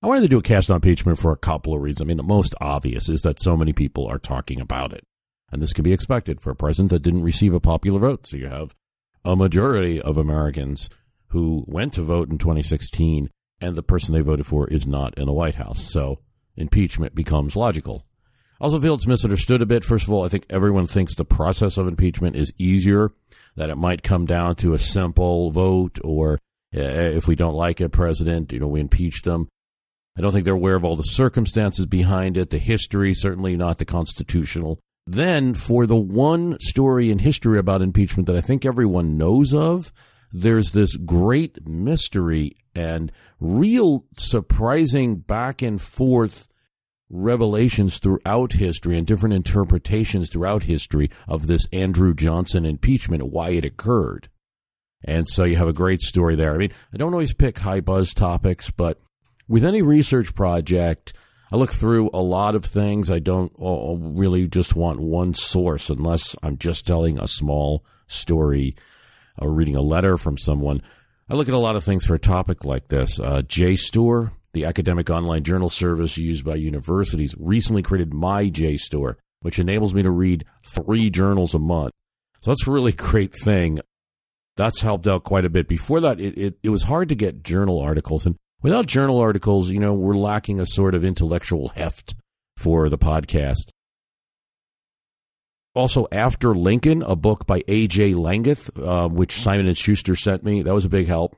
I wanted to do a cast on impeachment for a couple of reasons. I mean, the most obvious is that so many people are talking about it. And this can be expected for a president that didn't receive a popular vote. So you have a majority of Americans who went to vote in 2016, and the person they voted for is not in the White House. So impeachment becomes logical. I also feel it's misunderstood a bit. First of all, I think everyone thinks the process of impeachment is easier, that it might come down to a simple vote, or uh, if we don't like a president, you know, we impeach them. I don't think they're aware of all the circumstances behind it, the history, certainly not the constitutional. Then, for the one story in history about impeachment that I think everyone knows of, there's this great mystery and real surprising back and forth revelations throughout history and different interpretations throughout history of this Andrew Johnson impeachment, why it occurred. And so you have a great story there. I mean, I don't always pick high buzz topics, but with any research project, I look through a lot of things. I don't uh, really just want one source unless I'm just telling a small story or reading a letter from someone. I look at a lot of things for a topic like this. Uh, JSTOR, the academic online journal service used by universities, recently created my JSTOR, which enables me to read three journals a month. So that's a really great thing. That's helped out quite a bit. Before that, it, it, it was hard to get journal articles. And Without journal articles, you know, we're lacking a sort of intellectual heft for the podcast. Also, After Lincoln, a book by A.J. Langguth, uh, which Simon and Schuster sent me. That was a big help.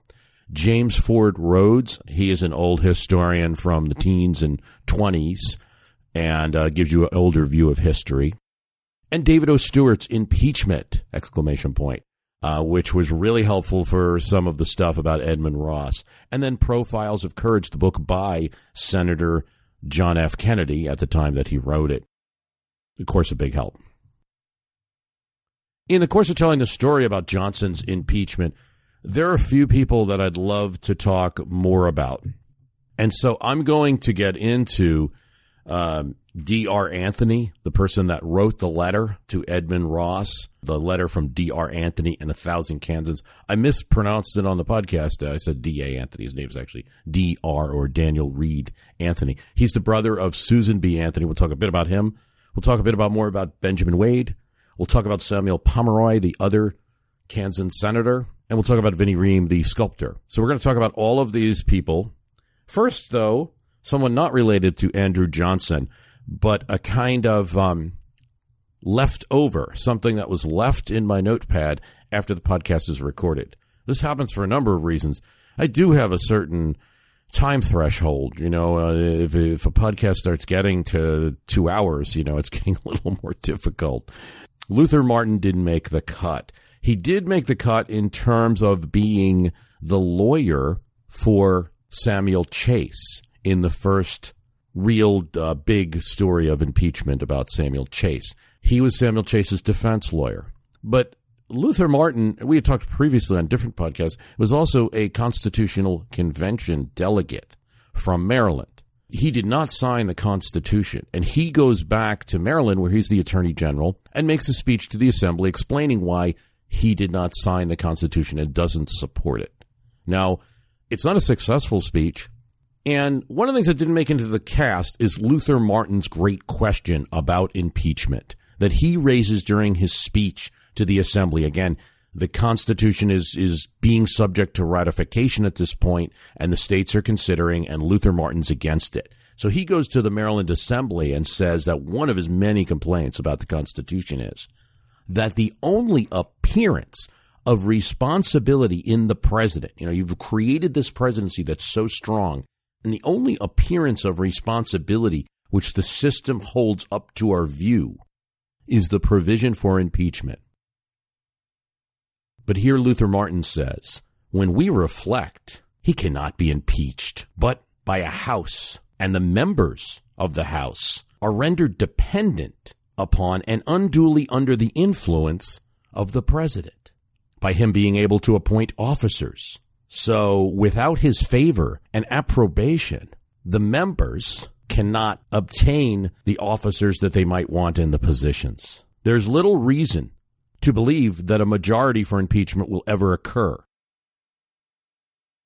James Ford Rhodes, he is an old historian from the teens and 20s and uh, gives you an older view of history. And David O. Stewart's Impeachment, exclamation point uh, which was really helpful for some of the stuff about Edmund Ross. And then Profiles of Courage, the book by Senator John F. Kennedy at the time that he wrote it. Of course, a big help. In the course of telling the story about Johnson's impeachment, there are a few people that I'd love to talk more about. And so I'm going to get into um, D.R. Anthony, the person that wrote the letter to Edmund Ross, the letter from D.R. Anthony and a thousand Kansans. I mispronounced it on the podcast. I said D.A. Anthony. His name is actually D.R. or Daniel Reed Anthony. He's the brother of Susan B. Anthony. We'll talk a bit about him. We'll talk a bit about more about Benjamin Wade. We'll talk about Samuel Pomeroy, the other Kansan senator. And we'll talk about Vinnie Ream, the sculptor. So we're going to talk about all of these people. First, though, someone not related to Andrew Johnson but a kind of um, left over, something that was left in my notepad after the podcast is recorded. This happens for a number of reasons. I do have a certain time threshold. You know, uh, if, if a podcast starts getting to two hours, you know, it's getting a little more difficult. Luther Martin didn't make the cut. He did make the cut in terms of being the lawyer for Samuel Chase in the first real uh, big story of impeachment about Samuel Chase. He was Samuel Chase's defense lawyer. But Luther Martin, we had talked previously on different podcasts, was also a Constitutional Convention delegate from Maryland. He did not sign the Constitution, and he goes back to Maryland, where he's the Attorney General, and makes a speech to the Assembly explaining why he did not sign the Constitution and doesn't support it. Now, it's not a successful speech. And one of the things that didn't make into the cast is Luther Martin's great question about impeachment that he raises during his speech to the assembly. Again, the Constitution is is being subject to ratification at this point, and the states are considering, and Luther Martin's against it. So he goes to the Maryland Assembly and says that one of his many complaints about the Constitution is that the only appearance of responsibility in the president, you know, you've created this presidency that's so strong and the only appearance of responsibility which the system holds up to our view is the provision for impeachment. But here Luther Martin says, when we reflect, he cannot be impeached, but by a house, and the members of the house are rendered dependent upon and unduly under the influence of the president by him being able to appoint officers. So without his favor and approbation, the members cannot obtain the officers that they might want in the positions. There's little reason to believe that a majority for impeachment will ever occur.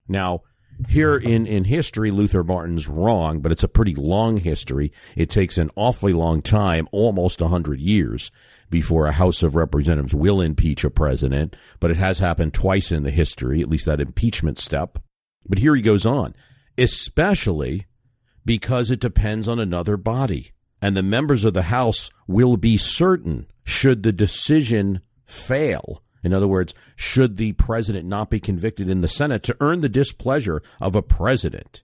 Now, here in, in history, Luther Martin's wrong, but it's a pretty long history. It takes an awfully long time, almost a hundred years, before a House of Representatives will impeach a president, but it has happened twice in the history, at least that impeachment step. But here he goes on, especially because it depends on another body. And the members of the House will be certain, should the decision fail, in other words, should the president not be convicted in the Senate to earn the displeasure of a president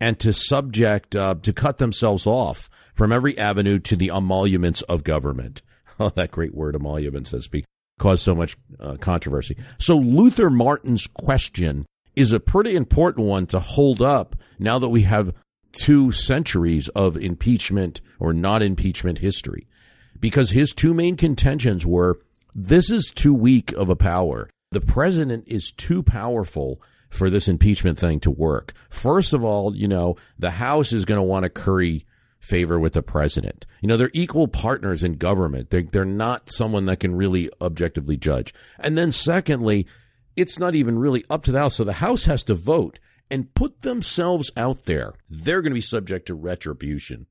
and to subject, uh, to cut themselves off from every avenue to the emoluments of government. Oh, that great word, emoluments, has caused so much uh, controversy. So Luther Martin's question is a pretty important one to hold up now that we have two centuries of impeachment or not impeachment history. Because his two main contentions were this is too weak of a power. The president is too powerful for this impeachment thing to work. First of all, you know, the House is going to want to curry favor with the president. You know, they're equal partners in government. They're, they're not someone that can really objectively judge. And then secondly, it's not even really up to the House. So the House has to vote and put themselves out there. They're going to be subject to retribution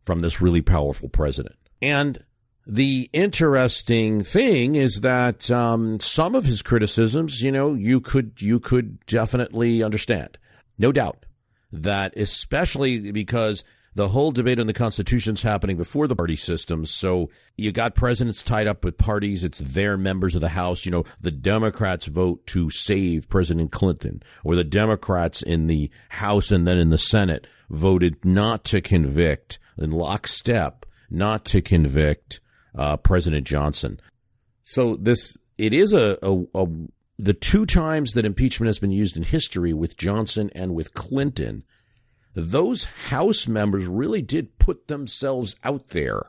from this really powerful president. And the interesting thing is that um, some of his criticisms, you know, you could you could definitely understand, no doubt, that especially because the whole debate on the Constitution is happening before the party system. So you got presidents tied up with parties. It's their members of the House. You know, the Democrats vote to save President Clinton, or the Democrats in the House and then in the Senate voted not to convict in lockstep, not to convict uh, President Johnson. So this it is a, a, a the two times that impeachment has been used in history with Johnson and with Clinton, those House members really did put themselves out there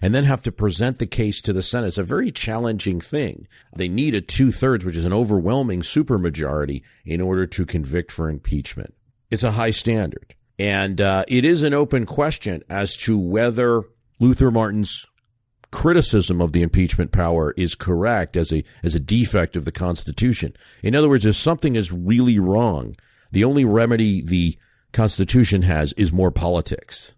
and then have to present the case to the Senate. It's a very challenging thing. They need a two thirds, which is an overwhelming supermajority, in order to convict for impeachment. It's a high standard. And uh, it is an open question as to whether Luther Martin's criticism of the impeachment power is correct as a as a defect of the Constitution. In other words, if something is really wrong, the only remedy the Constitution has is more politics.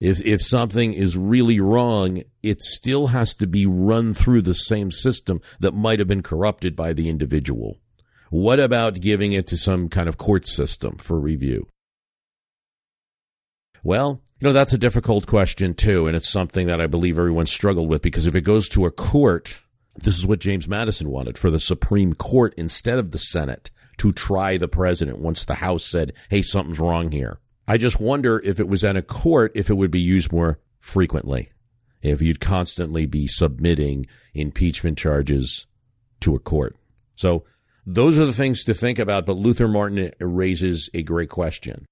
If if something is really wrong, it still has to be run through the same system that might have been corrupted by the individual. What about giving it to some kind of court system for review? Well, you know, that's a difficult question too, and it's something that I believe everyone struggled with because if it goes to a court, this is what James Madison wanted for the Supreme Court instead of the Senate to try the president once the House said, hey, something's wrong here. I just wonder if it was in a court, if it would be used more frequently, if you'd constantly be submitting impeachment charges to a court. So those are the things to think about, but Luther Martin raises a great question.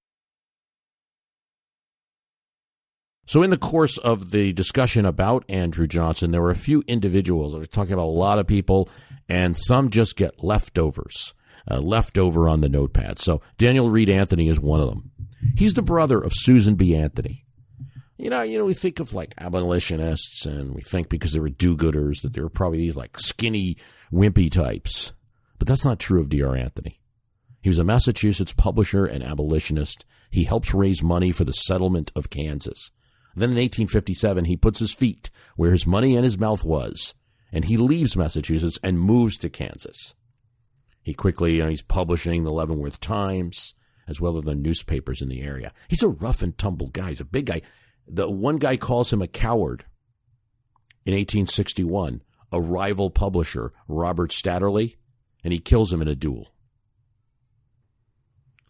So, in the course of the discussion about Andrew Johnson, there were a few individuals are talking about a lot of people, and some just get leftovers, uh, left over on the notepad. So, Daniel Reed Anthony is one of them. He's the brother of Susan B. Anthony. You know, you know, we think of like abolitionists, and we think because they were do-gooders that they were probably these like skinny, wimpy types. But that's not true of D.R. Anthony. He was a Massachusetts publisher and abolitionist. He helps raise money for the settlement of Kansas. Then in 1857, he puts his feet where his money and his mouth was, and he leaves Massachusetts and moves to Kansas. He quickly, you know, he's publishing the Leavenworth Times as well as the newspapers in the area. He's a rough and tumble guy. He's a big guy. The one guy calls him a coward in 1861, a rival publisher, Robert Satterlee, and he kills him in a duel.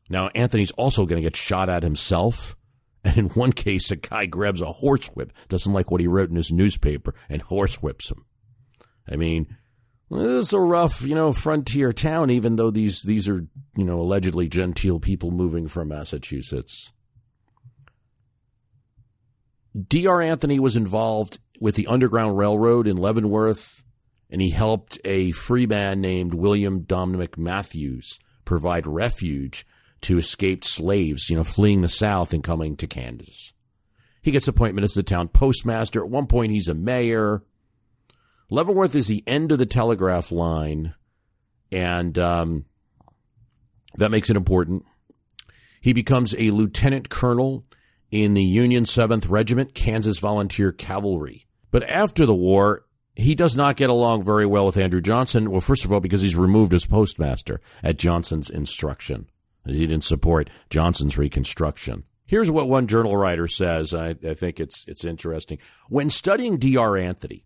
Now, Anthony's also going to get shot at himself and in one case, a guy grabs a horsewhip, doesn't like what he wrote in his newspaper, and horsewhips him. I mean, this is a rough, you know, frontier town, even though these, these are, you know, allegedly genteel people moving from Massachusetts. D.R. Anthony was involved with the Underground Railroad in Leavenworth, and he helped a free man named William Dominic Matthews provide refuge to escaped slaves, you know, fleeing the South and coming to Kansas. He gets appointment as the town postmaster. At one point, he's a mayor. Leavenworth is the end of the telegraph line, and um, that makes it important. He becomes a lieutenant colonel in the Union 7th Regiment, Kansas Volunteer Cavalry. But after the war, he does not get along very well with Andrew Johnson. Well, first of all, because he's removed as postmaster at Johnson's instruction. He didn't support Johnson's reconstruction. Here's what one journal writer says. I, I think it's it's interesting. When studying D.R. Anthony,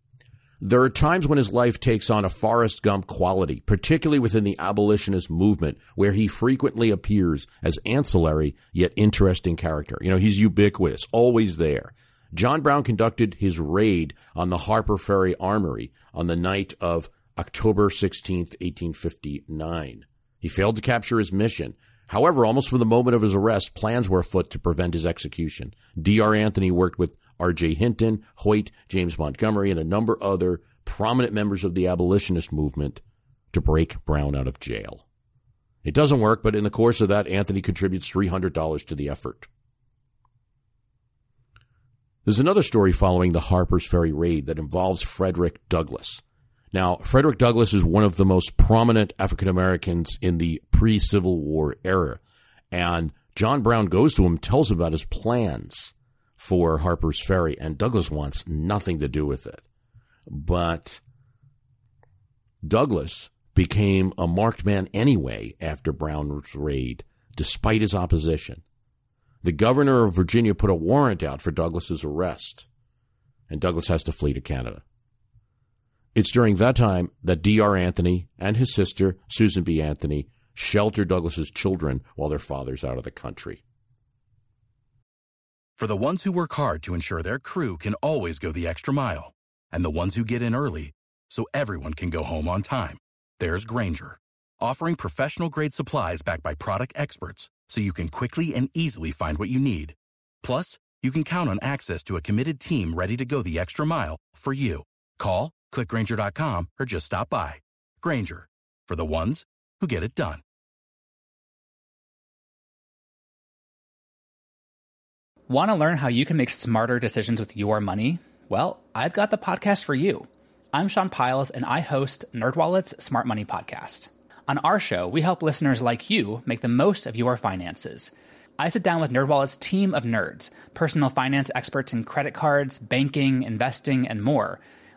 there are times when his life takes on a Forrest Gump quality, particularly within the abolitionist movement, where he frequently appears as ancillary yet interesting character. You know, he's ubiquitous, always there. John Brown conducted his raid on the Harper Ferry Armory on the night of October 16, 1859. He failed to capture his mission. However, almost from the moment of his arrest, plans were afoot to prevent his execution. D.R. Anthony worked with R.J. Hinton, Hoyt, James Montgomery, and a number other prominent members of the abolitionist movement to break Brown out of jail. It doesn't work, but in the course of that, Anthony contributes $300 to the effort. There's another story following the Harper's Ferry raid that involves Frederick Douglass. Now, Frederick Douglass is one of the most prominent African Americans in the pre Civil War era. And John Brown goes to him, tells him about his plans for Harper's Ferry, and Douglass wants nothing to do with it. But Douglass became a marked man anyway after Brown's raid, despite his opposition. The governor of Virginia put a warrant out for Douglass's arrest, and Douglass has to flee to Canada. It's during that time that D.R. Anthony and his sister, Susan B. Anthony, shelter Douglass's children while their father's out of the country. For the ones who work hard to ensure their crew can always go the extra mile, and the ones who get in early so everyone can go home on time, there's Grainger, offering professional grade supplies backed by product experts so you can quickly and easily find what you need. Plus, you can count on access to a committed team ready to go the extra mile for you. Call, clickgrainger.com, or just stop by. Grainger, for the ones who get it done. Want to learn how you can make smarter decisions with your money? Well, I've got the podcast for you. I'm Sean Pyles, and I host NerdWallet's Smart Money Podcast. On our show, we help listeners like you make the most of your finances. I sit down with NerdWallet's team of nerds, personal finance experts in credit cards, banking, investing, and more.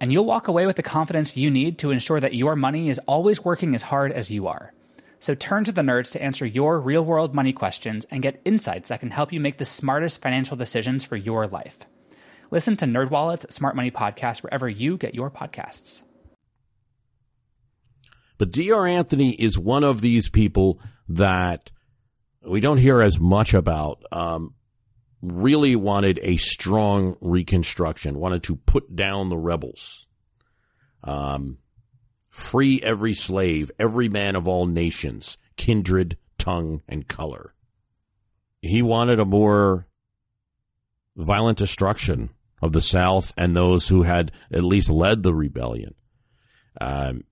And you'll walk away with the confidence you need to ensure that your money is always working as hard as you are. So turn to the nerds to answer your real world money questions and get insights that can help you make the smartest financial decisions for your life. Listen to NerdWallet's Smart Money Podcast wherever you get your podcasts. But D.R. Anthony is one of these people that we don't hear as much about. Um, really wanted a strong reconstruction, wanted to put down the rebels, um, free every slave, every man of all nations, kindred, tongue, and color. He wanted a more violent destruction of the South and those who had at least led the rebellion. Um,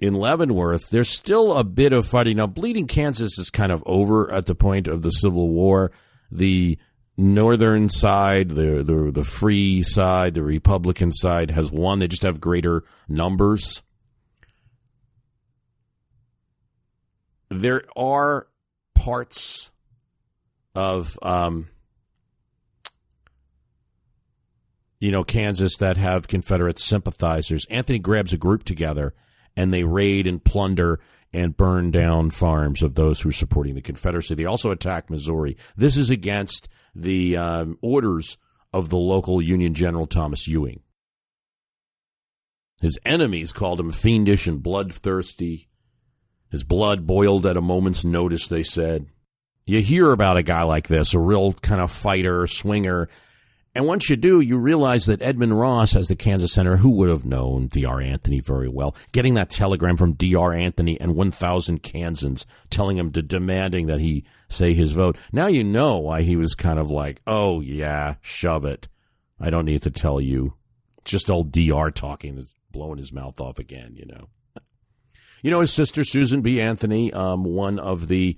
in Leavenworth, there's still a bit of fighting. Now, Bleeding Kansas is kind of over at the point of the Civil War. The northern side, the, the, the free side, the Republican side has won. They just have greater numbers. There are parts of, um, you know, Kansas that have Confederate sympathizers. Anthony grabs a group together and they raid and plunder and burn down farms of those who are supporting the Confederacy. They also attacked Missouri. This is against the um, orders of the local Union General Thomas Ewing. His enemies called him fiendish and bloodthirsty. His blood boiled at a moment's notice, they said. You hear about a guy like this, a real kind of fighter, swinger, and once you do, you realize that Edmund Ross, as the Kansas Senator, who would have known D.R. Anthony very well, getting that telegram from D.R. Anthony and 1,000 Kansans telling him to demanding that he say his vote. Now you know why he was kind of like, oh, yeah, shove it. I don't need to tell you. Just old D.R. talking is blowing his mouth off again, you know. You know, his sister, Susan B. Anthony, um, one of the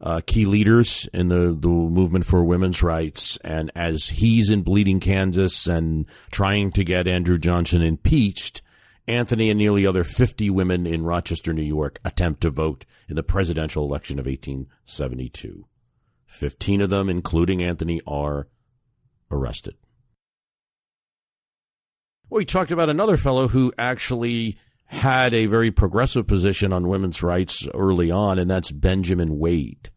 uh, key leaders in the, the movement for women's rights. And as he's in Bleeding Kansas and trying to get Andrew Johnson impeached, Anthony and nearly other 50 women in Rochester, New York attempt to vote in the presidential election of 1872. 15 of them, including Anthony, are arrested. Well, we talked about another fellow who actually had a very progressive position on women's rights early on, and that's Benjamin Wade.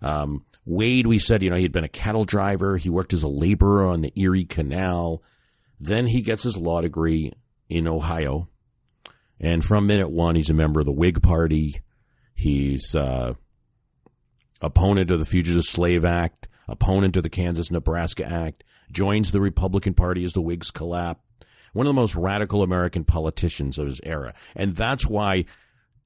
Um, Wade, we said, you know, he'd been a cattle driver. He worked as a laborer on the Erie Canal. Then he gets his law degree in Ohio. And from minute one, he's a member of the Whig Party. He's uh, opponent of the Fugitive Slave Act, opponent of the Kansas Nebraska Act, joins the Republican Party as the Whigs collapse one of the most radical American politicians of his era. And that's why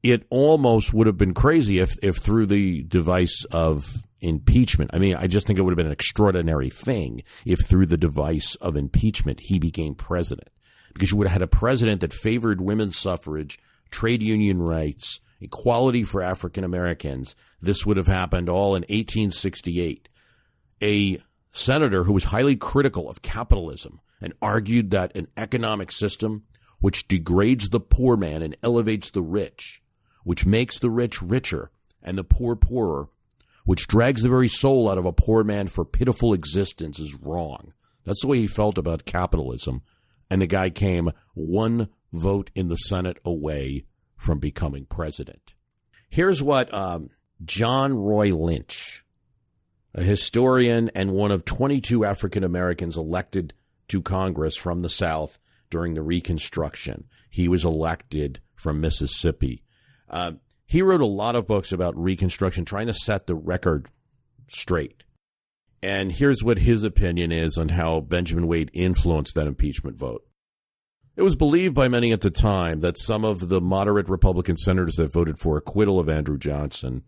it almost would have been crazy if, if through the device of impeachment, I mean, I just think it would have been an extraordinary thing if through the device of impeachment he became president. Because you would have had a president that favored women's suffrage, trade union rights, equality for African Americans. This would have happened all in 1868. A senator who was highly critical of capitalism, and argued that an economic system which degrades the poor man and elevates the rich, which makes the rich richer and the poor poorer, which drags the very soul out of a poor man for pitiful existence is wrong. That's the way he felt about capitalism. And the guy came one vote in the Senate away from becoming president. Here's what um, John Roy Lynch, a historian and one of 22 African Americans elected to Congress from the South during the Reconstruction. He was elected from Mississippi. Uh, he wrote a lot of books about Reconstruction, trying to set the record straight. And here's what his opinion is on how Benjamin Wade influenced that impeachment vote. It was believed by many at the time that some of the moderate Republican senators that voted for acquittal of Andrew Johnson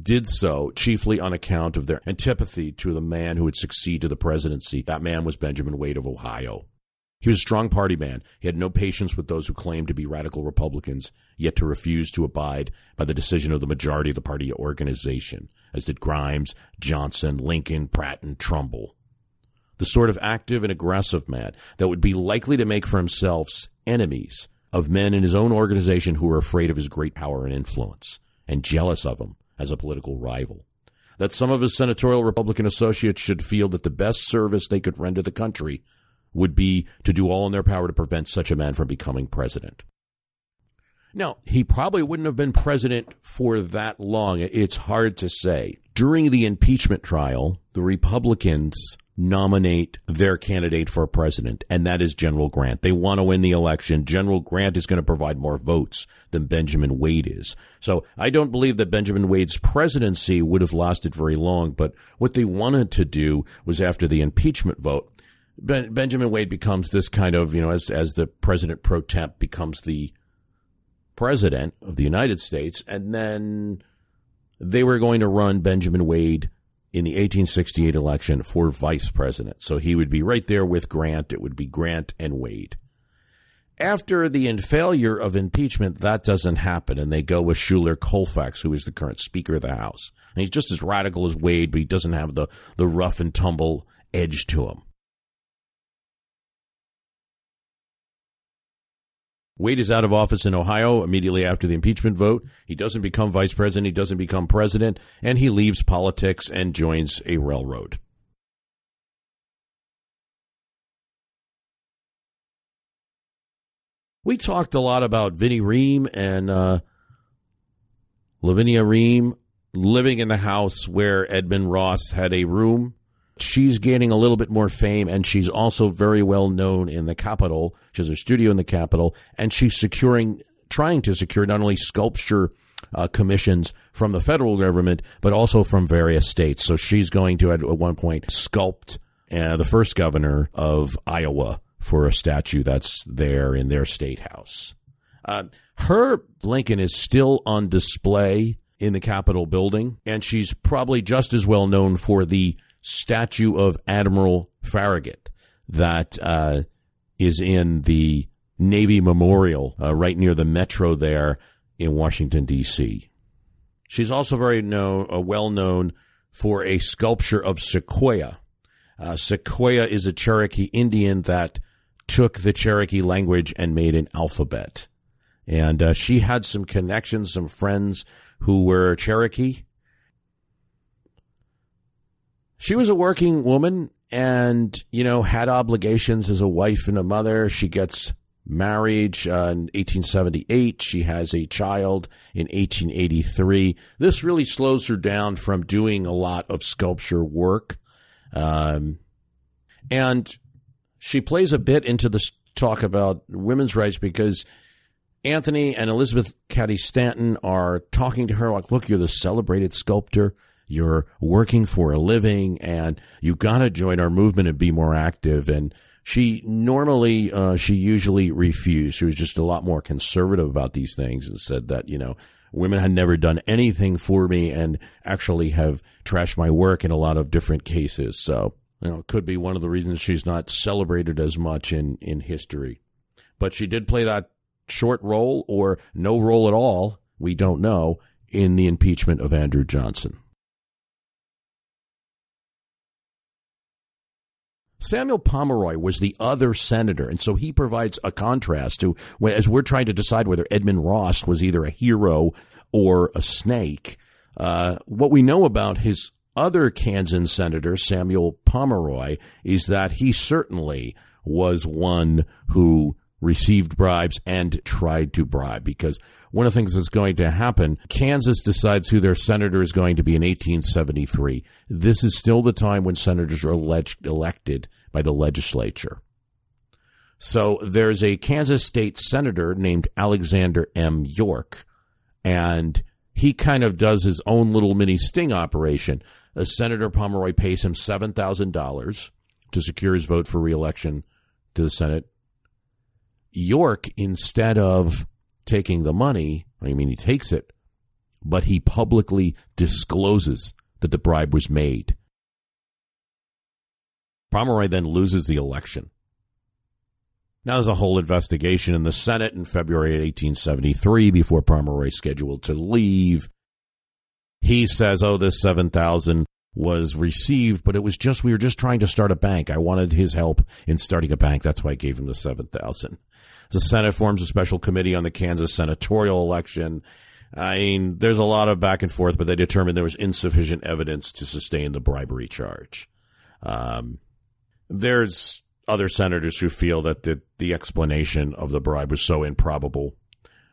did so chiefly on account of their antipathy to the man who would succeed to the presidency. That man was Benjamin Wade of Ohio. He was a strong party man. He had no patience with those who claimed to be radical Republicans, yet to refuse to abide by the decision of the majority of the party organization, as did Grimes, Johnson, Lincoln, Pratt, and Trumbull. The sort of active and aggressive man that would be likely to make for himself enemies of men in his own organization who were afraid of his great power and influence and jealous of him as a political rival. That some of his senatorial Republican associates should feel that the best service they could render the country would be to do all in their power to prevent such a man from becoming president. Now, he probably wouldn't have been president for that long. It's hard to say. During the impeachment trial, the Republicans nominate their candidate for president, and that is General Grant. They want to win the election. General Grant is going to provide more votes than Benjamin Wade is. So I don't believe that Benjamin Wade's presidency would have lasted very long, but what they wanted to do was after the impeachment vote, ben- Benjamin Wade becomes this kind of, you know, as, as the president pro tem becomes the president of the United States, and then they were going to run Benjamin Wade in the 1868 election for vice president. So he would be right there with Grant. It would be Grant and Wade. After the failure of impeachment, that doesn't happen, and they go with Schuyler Colfax, who is the current Speaker of the House. And he's just as radical as Wade, but he doesn't have the, the rough and tumble edge to him. Wade is out of office in Ohio immediately after the impeachment vote. He doesn't become vice president. He doesn't become president, and he leaves politics and joins a railroad. We talked a lot about Vinnie Ream and uh, Lavinia Ream living in the house where Edmund Ross had a room. She's gaining a little bit more fame and she's also very well known in the Capitol. She has a studio in the Capitol and she's securing, trying to secure not only sculpture uh, commissions from the federal government, but also from various states. So she's going to, at one point, sculpt uh, the first governor of Iowa for a statue that's there in their state house. Uh, her Lincoln is still on display in the Capitol building, and she's probably just as well known for the statue of Admiral Farragut that uh, is in the Navy Memorial uh, right near the metro there in Washington, D.C. She's also very known, uh, well known for a sculpture of Sequoyah. Uh, Sequoyah is a Cherokee Indian that took the Cherokee language and made an alphabet. And uh, she had some connections, some friends who were Cherokee. She was a working woman and, you know, had obligations as a wife and a mother. She gets married uh, in 1878. She has a child in 1883. This really slows her down from doing a lot of sculpture work. Um, and she plays a bit into this talk about women's rights because Anthony and Elizabeth Cady Stanton are talking to her like, look, you're the celebrated sculptor. You're working for a living and you got to join our movement and be more active. And she normally, uh, she usually refused. She was just a lot more conservative about these things and said that, you know, women had never done anything for me and actually have trashed my work in a lot of different cases. So, you know, it could be one of the reasons she's not celebrated as much in, in history. But she did play that short role or no role at all. We don't know in the impeachment of Andrew Johnson. Samuel Pomeroy was the other senator, and so he provides a contrast to as we're trying to decide whether Edmund Ross was either a hero or a snake. Uh, what we know about his other Kansan senator, Samuel Pomeroy, is that he certainly was one who received bribes and tried to bribe because one of the things that's going to happen, Kansas decides who their senator is going to be in 1873. This is still the time when senators are elected by the legislature. So there's a Kansas state senator named Alexander M. York, and he kind of does his own little mini sting operation. Uh, Senator Pomeroy pays him $7,000 to secure his vote for reelection to the Senate York, instead of taking the money, I mean, he takes it, but he publicly discloses that the bribe was made. Pomeroy then loses the election. Now there's a whole investigation in the Senate in February 1873 before Pomeroy scheduled to leave. He says, "Oh, this 7,000 was received, but it was just we were just trying to start a bank. I wanted his help in starting a bank. That's why I gave him the 7,000." The Senate forms a special committee on the Kansas senatorial election. I mean, there's a lot of back and forth, but they determined there was insufficient evidence to sustain the bribery charge. Um, there's other senators who feel that the, the explanation of the bribe was so improbable.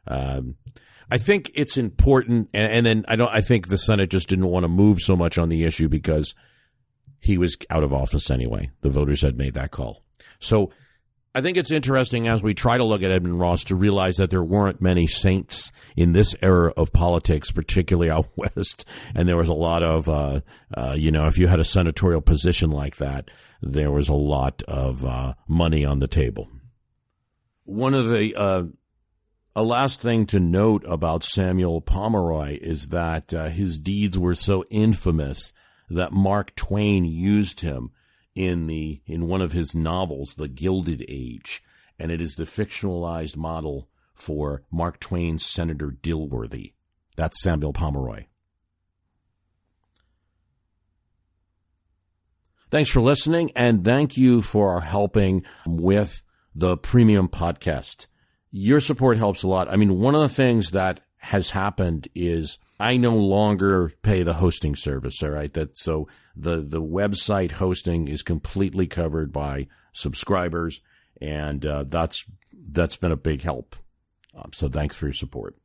Um, I think it's important, and, and, then I don't. I think the Senate just didn't want to move so much on the issue because he was out of office anyway. The voters had made that call. So I think it's interesting as we try to look at Edmund Ross to realize that there weren't many saints in this era of politics, particularly out west. And there was a lot of, uh, uh, you know, if you had a senatorial position like that, there was a lot of uh, money on the table. One of the, uh, a last thing to note about Samuel Pomeroy is that uh, his deeds were so infamous that Mark Twain used him in the in one of his novels, The Gilded Age, and it is the fictionalized model for Mark Twain's Senator Dilworthy. That's Samuel Pomeroy. Thanks for listening, and thank you for helping with the premium podcast. Your support helps a lot. I mean, one of the things that has happened is I no longer pay the hosting service. All right. That so the, the website hosting is completely covered by subscribers and uh, that's, that's been a big help. Um, so thanks for your support.